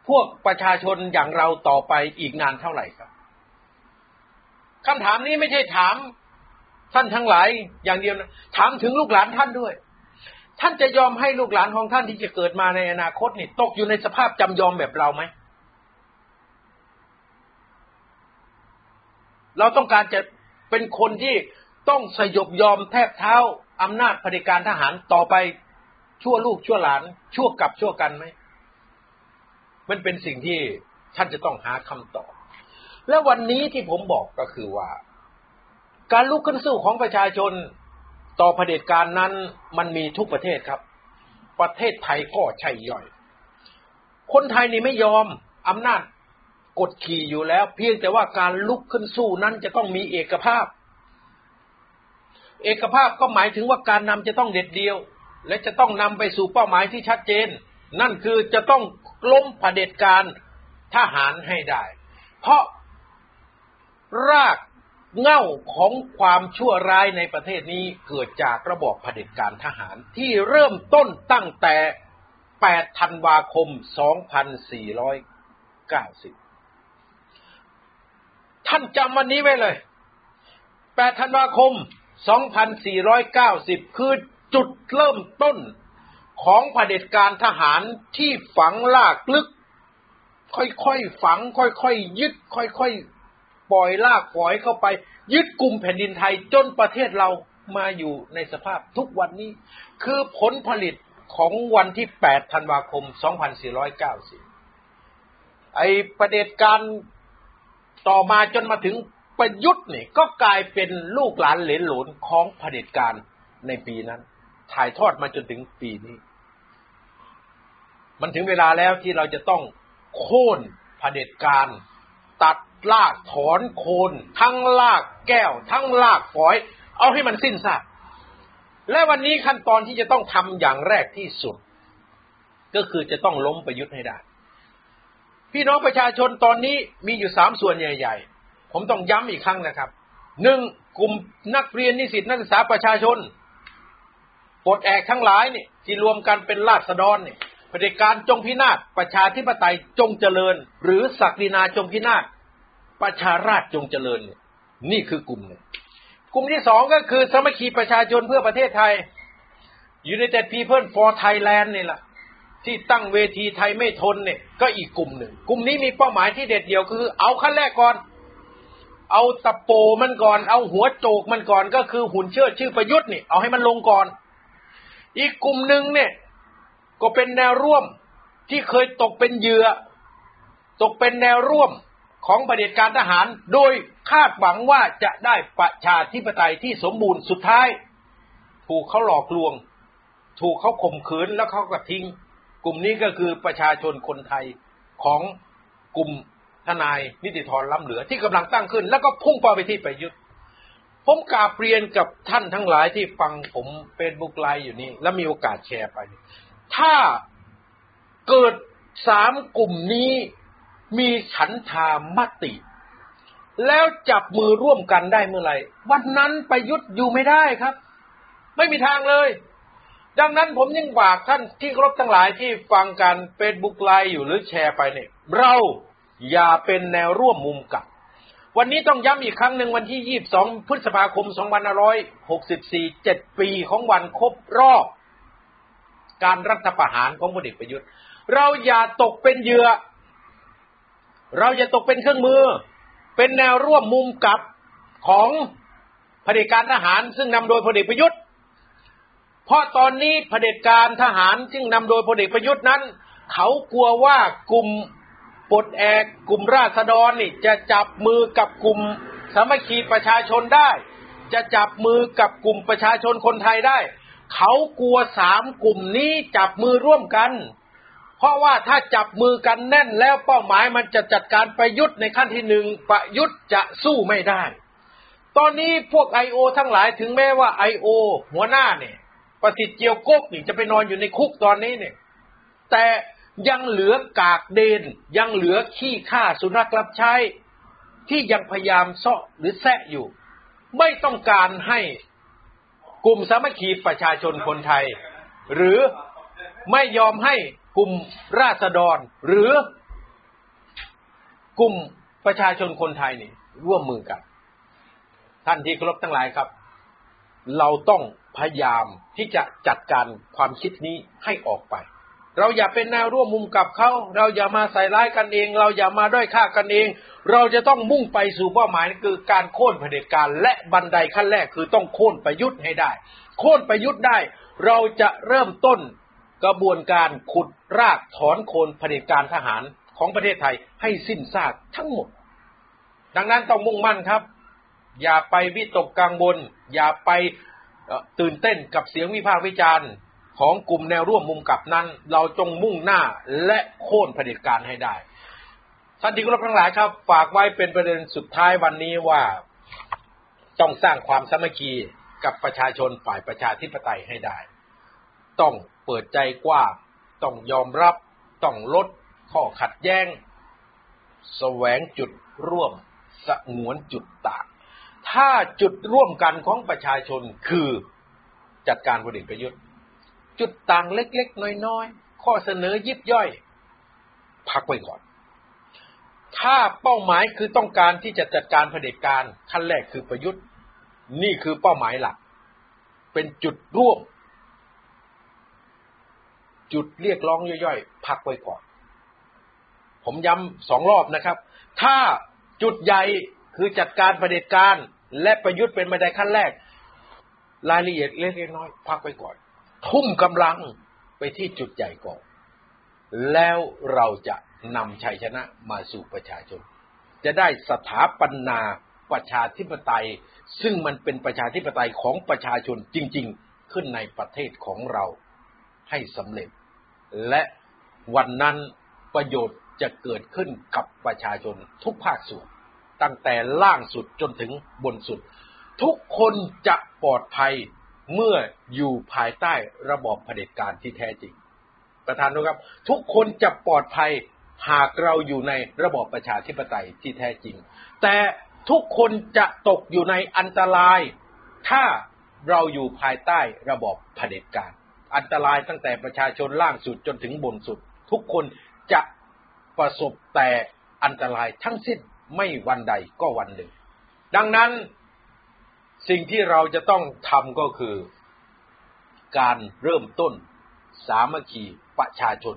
พวกประชาชนอย่างเราต่อไปอีกนานเท่าไหร่ครับคำถามนี้ไม่ใช่ถามท่านทั้งหลายอย่างเดียวนะถามถึงลูกหลานท่านด้วย ท่านจะยอมให้ลูกหลานของท่านที่จะเกิดมาในอนาคตนี่ตกอยู่ในสภาพจำยอมแบบเราไหมเราต้องการจะเป็นคนที่ต้องสยบยอมแทบเท้าอำนาจเผด็จการทหารต่อไปชั่วลูกชั่วหลาน ชั่วกับชั่วกันไหม มันเป็นสิ่งที่ท่านจะต้องหาคำตอบ และวันนี้ที่ผมบอกก็คือว่า การลุกขึ้นสู้ของประชาชนต่อเผด็จการนั้นมันมีทุกประเทศครับ ประเทศไทยก็ใช่ย่อย คนไทยนี่ไม่ยอมอำนาจกดขี่อยู่แล้ว เพียงแต่ว่าการลุกขึ้นสู้นั้นจะต้องมีเอกภาพ เอกภาพก็หมายถึงว่าการนำจะต้องเด็ดเดียว และจะต้องนำไปสู่เป้าหมายที่ชัดเจน นั่นคือจะต้อง ล้มเผด็จการทหารให้ได้ เพราะรากเง่าของความชั่วร้ายในประเทศนี้เกิดจากระบอบเผด็จการทหารที่เริ่มต้นตั้งแต่ 8 ธันวาคม 2490 ท่านจำวันนี้ไว้เลย 8 ธันวาคม 2490 คือจุดเริ่มต้น ของเผด็จการทหารที่ฝังลากลึก ค่อยๆฝัง ค่อยๆยึด ค่อยๆปล่อยลากปล่อยเข้าไป ยึดกลุ่มแผ่นดินไทยจนประเทศเรามาอยู่ในสภาพทุกวันนี้ คือผลผลิตของวันที่ 8 ธันวาคม 2490 ไอ้ประเด็จการต่อมาจนมาถึงประยุทธ์นี่ก็กลายเป็นลูกหลานเหลนหลนของเผด็จการในปีนั้น ถ่ายทอดมาจนถึงปีนี้ มันถึงเวลาแล้วที่เราจะต้องโค่นเผด็จการ ตัดลากถอนโคน ทั้งลากแก้ว ทั้งลากฝอย เอาให้มันสิ้นซากและวันนี้ขั้นตอนที่จะต้องทำอย่างแรกที่สุด ก็คือจะต้องล้มประยุทธ์ให้ได้ พี่น้องประชาชนตอนนี้มีอยู่สามส่วนใหญ่ ๆ ผมต้องย้ำอีกครั้งนะครับหนึ่งกลุ่มนักเรียนนิสิตนักศึกษาประชาชนปลดแอกทั้งหลายนี่ที่รวมกันเป็นราษฎรนี่ เผด็จการจงพินาศประชาธิปไตยจงเจริญ หรือศักดินาจงพินาศประชาราชจงเจริญ นี่คือกลุ่มหนึ่งกลุ่มที่สองก็คือสมัคคีประชาชนเพื่อประเทศไทย United People for Thailand นี่แหละที่ตั้งเวทีไทยไม่ทนเนี่ย ก็อีกกลุ่มหนึ่ง กลุ่มนี้มีเป้าหมายที่เด็ดเดี่ยวคือ เอาขั้นแรกก่อน เอาตะโปมันก่อน เอาหัวโจกมันก่อนก็คือหุ่นเชิดชื่อประยุทธ์นี่เอาให้มันลงก่อน อีกกลุ่มหนึ่งเนี่ย ก็เป็นแนวร่วมที่เคยตกเป็นเหยื่อ ตกเป็นแนวร่วมของประเผด็จการทหาร โดยคาดหวังว่าจะได้ประชาธิปไตยที่สมบูรณ์สุดท้าย ถูกเขาหลอกลวง ถูกเขาข่มขืนแล้วเขาก็ทิ้ง กลุ่มนี้ก็คือประชาชนคนไทยของกลุ่มทนายนิติธรล้ำเหลือที่กำลังตั้งขึ้น แล้วก็พุ่งเป้าไปที่ประยุทธ์ผมกราบเรียนกับท่านทั้งหลายที่ฟังผมเฟซบุ๊กไลฟ์อยู่นี่ แล้วมีโอกาสแชร์ไป ถ้าเกิดสามกลุ่มนี้มีฉันทามติ แล้วจับมือร่วมกันได้เมื่อไหร่ วันนั้นประยุทธ์อยู่ไม่ได้ครับ ไม่มีทางเลย ดังนั้นผมยังฝากท่านที่เคารพทั้งหลายที่ฟังการเฟซบุ๊กไลฟ์อยู่หรือแชร์ไปเนี่ย เราอย่าเป็นแนวร่วมมุมกับ วันนี้ต้องย้ำอีกครั้งหนึ่งวันที่ 22 พฤษภาคม 2564 7 ปีของวันครบรอบ การรัฐประหารของพลเอกประยุทธ์ เราอย่าตกเป็นเหยื่อ เราอย่าตกเป็นเครื่องมือ เป็นแนวร่วมมุมกับของเผด็จการทหาร ซึ่งนำโดยพลเอกประยุทธ์ เพราะตอนนี้เผด็จการทหารซึ่งนำโดยพลเอกประยุทธ์นั้น เขากลัวว่ากลุ่มปลดแอกกลุ่มราษฎรนี่จะจับมือกับกลุ่มสามัคคีประชาชนได้ จะจับมือกับกลุ่มประชาชนคนไทยได้ เขากลัวสามกลุ่มนี้จับมือร่วมกัน เพราะว่าถ้าจับมือกันแน่นแล้วเป้าหมายมันจะจัดการประยุทธ์ในขั้นที่หนึ่งประยุทธ์จะสู้ไม่ได้ ตอนนี้พวกไอโอทั้งหลายถึงแม้ว่าไอโอหัวหน้าเนี่ย ประสิทธิ์เจียวกกนี่จะไปนอนอยู่ในคุกตอนนี้เนี่ย แต่ยังเหลือกากเดน ยังเหลือขี้ข้าสุนัขรับใช้ที่ยังพยายามเซาะหรือแซะอยู่ ไม่ต้องการให้ กลุ่มสามัคคีประชาชนคนไทย หรือไม่ยอมให้กลุ่มราษฎร หรือกลุ่มประชาชนคนไทยนี่ร่วมมือกัน ท่านที่เคารพทั้งหลายครับ เราต้องพยายามที่จะจัดการความคิดนี้ให้ออกไป เราอย่าเป็นแนวร่วมมุมกับเขา เราอย่ามาใส่ร้ายกันเอง เราอย่ามาด้อยค่ากันเอง เราจะต้องมุ่งไปสู่เป้าหมายคือการโค่นเผด็จการ และบันไดขั้นแรกคือต้องโค่นประยุทธ์ให้ได้ โค่นประยุทธ์ได้ เราจะเริ่มต้นกระบวนการขุดรากถอนโคนเผด็จการทหารของประเทศไทยให้สิ้นซากทั้งหมด ดังนั้นต้องมุ่งมั่นครับ อย่าไปวิตกกังวลอย่าไปตื่นเต้นกับเสียงวิพากษ์วิจารณ์ ของกลุ่มแนวร่วมมุมกลับนั้น เราจงมุ่งหน้าและโค่นเผด็จการให้ได้ท่านที่เคารพทั้งหลายครับ ฝากไว้เป็นประเด็นสุดท้ายวันนี้ว่าต้องสร้างความสามัคคีกับประชาชนฝ่ายประชาธิปไตยให้ได้ ต้องเปิดใจกว้างต้องยอมรับ ต้องลดข้อขัดแย้งแสวงจุดร่วมสงวนจุดต่าง ถ้าจุดร่วมกันของประชาชนคือจัดการพลเอกประยุทธ์ จุดต่างเล็กๆ น้อยๆ ข้อเสนอยิบย่อย พักไว้ก่อน ถ้าเป้าหมายคือต้องการที่จะจัดการเผด็จการขั้นแรกคือประยุทธ์ นี่คือเป้าหมายหลัก เป็นจุดร่วม จุดเรียกร้องย่อยๆ พักไว้ก่อน ผมย้ำสองรอบนะครับ ถ้าจุดใหญ่คือจัดการเผด็จการ และประยุทธ์เป็นบันไดขั้นแรก รายละเอียดเล็กๆน้อยๆพักไว้ก่อน ทุ่มกำลังไปที่จุดใหญ่ก่อน แล้วเราจะนำชัยชนะมาสู่ประชาชน จะได้สถาปนาประชาธิปไตย ซึ่งมันเป็นประชาธิปไตยของประชาชนจริง ๆ ขึ้นในประเทศของเราให้สำเร็จ และวันนั้นประโยชน์จะเกิดขึ้นกับประชาชนทุกภาคส่วน ตั้งแต่ล่างสุดจนถึงบนสุด ทุกคนจะปลอดภัย เมื่ออยู่ภายใต้ระบอบเผด็จการที่แท้จริง ประธานนะครับ ทุกคนจะปลอดภัยหากเราอยู่ในระบอบประชาธิปไตยที่แท้จริง แต่ทุกคนจะตกอยู่ในอันตราย ถ้าเราอยู่ภายใต้ระบอบเผด็จการ อันตรายตั้งแต่ประชาชนล่างสุดจนถึงบนสุด ทุกคนจะประสบแต่อันตรายทั้งสิ้นไม่วันใดก็วันหนึ่ง ดังนั้น สิ่งที่เราจะต้องทำก็คือ การเริ่มต้น สามัคคีประชาชน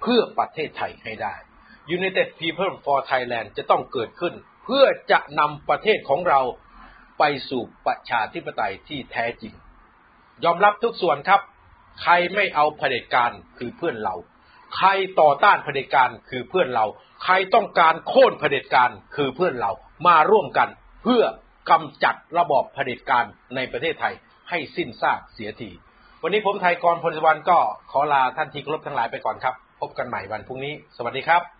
เพื่อประเทศไทยให้ได้ United People for Thailand จะต้องเกิดขึ้น เพื่อจะนำประเทศของเราไปสู่ประชาธิปไตยที่แท้จริง ยอมรับทุกส่วนครับ ใครไม่เอาเผด็จการคือเพื่อนเรา ใครต่อต้านเผด็จการคือเพื่อนเรา ใครต้องการโค่นเผด็จการคือเพื่อนเรา มาร่วมกันเพื่อ กำจัดระบอบเผด็จการในประเทศไทยให้สิ้นซากเสียที วันนี้ผมไทยกรพลสวรรณก็ขอลาท่านที่เคารพทั้งหลายไปก่อนครับ พบกันใหม่วันพรุ่งนี้ สวัสดีครับ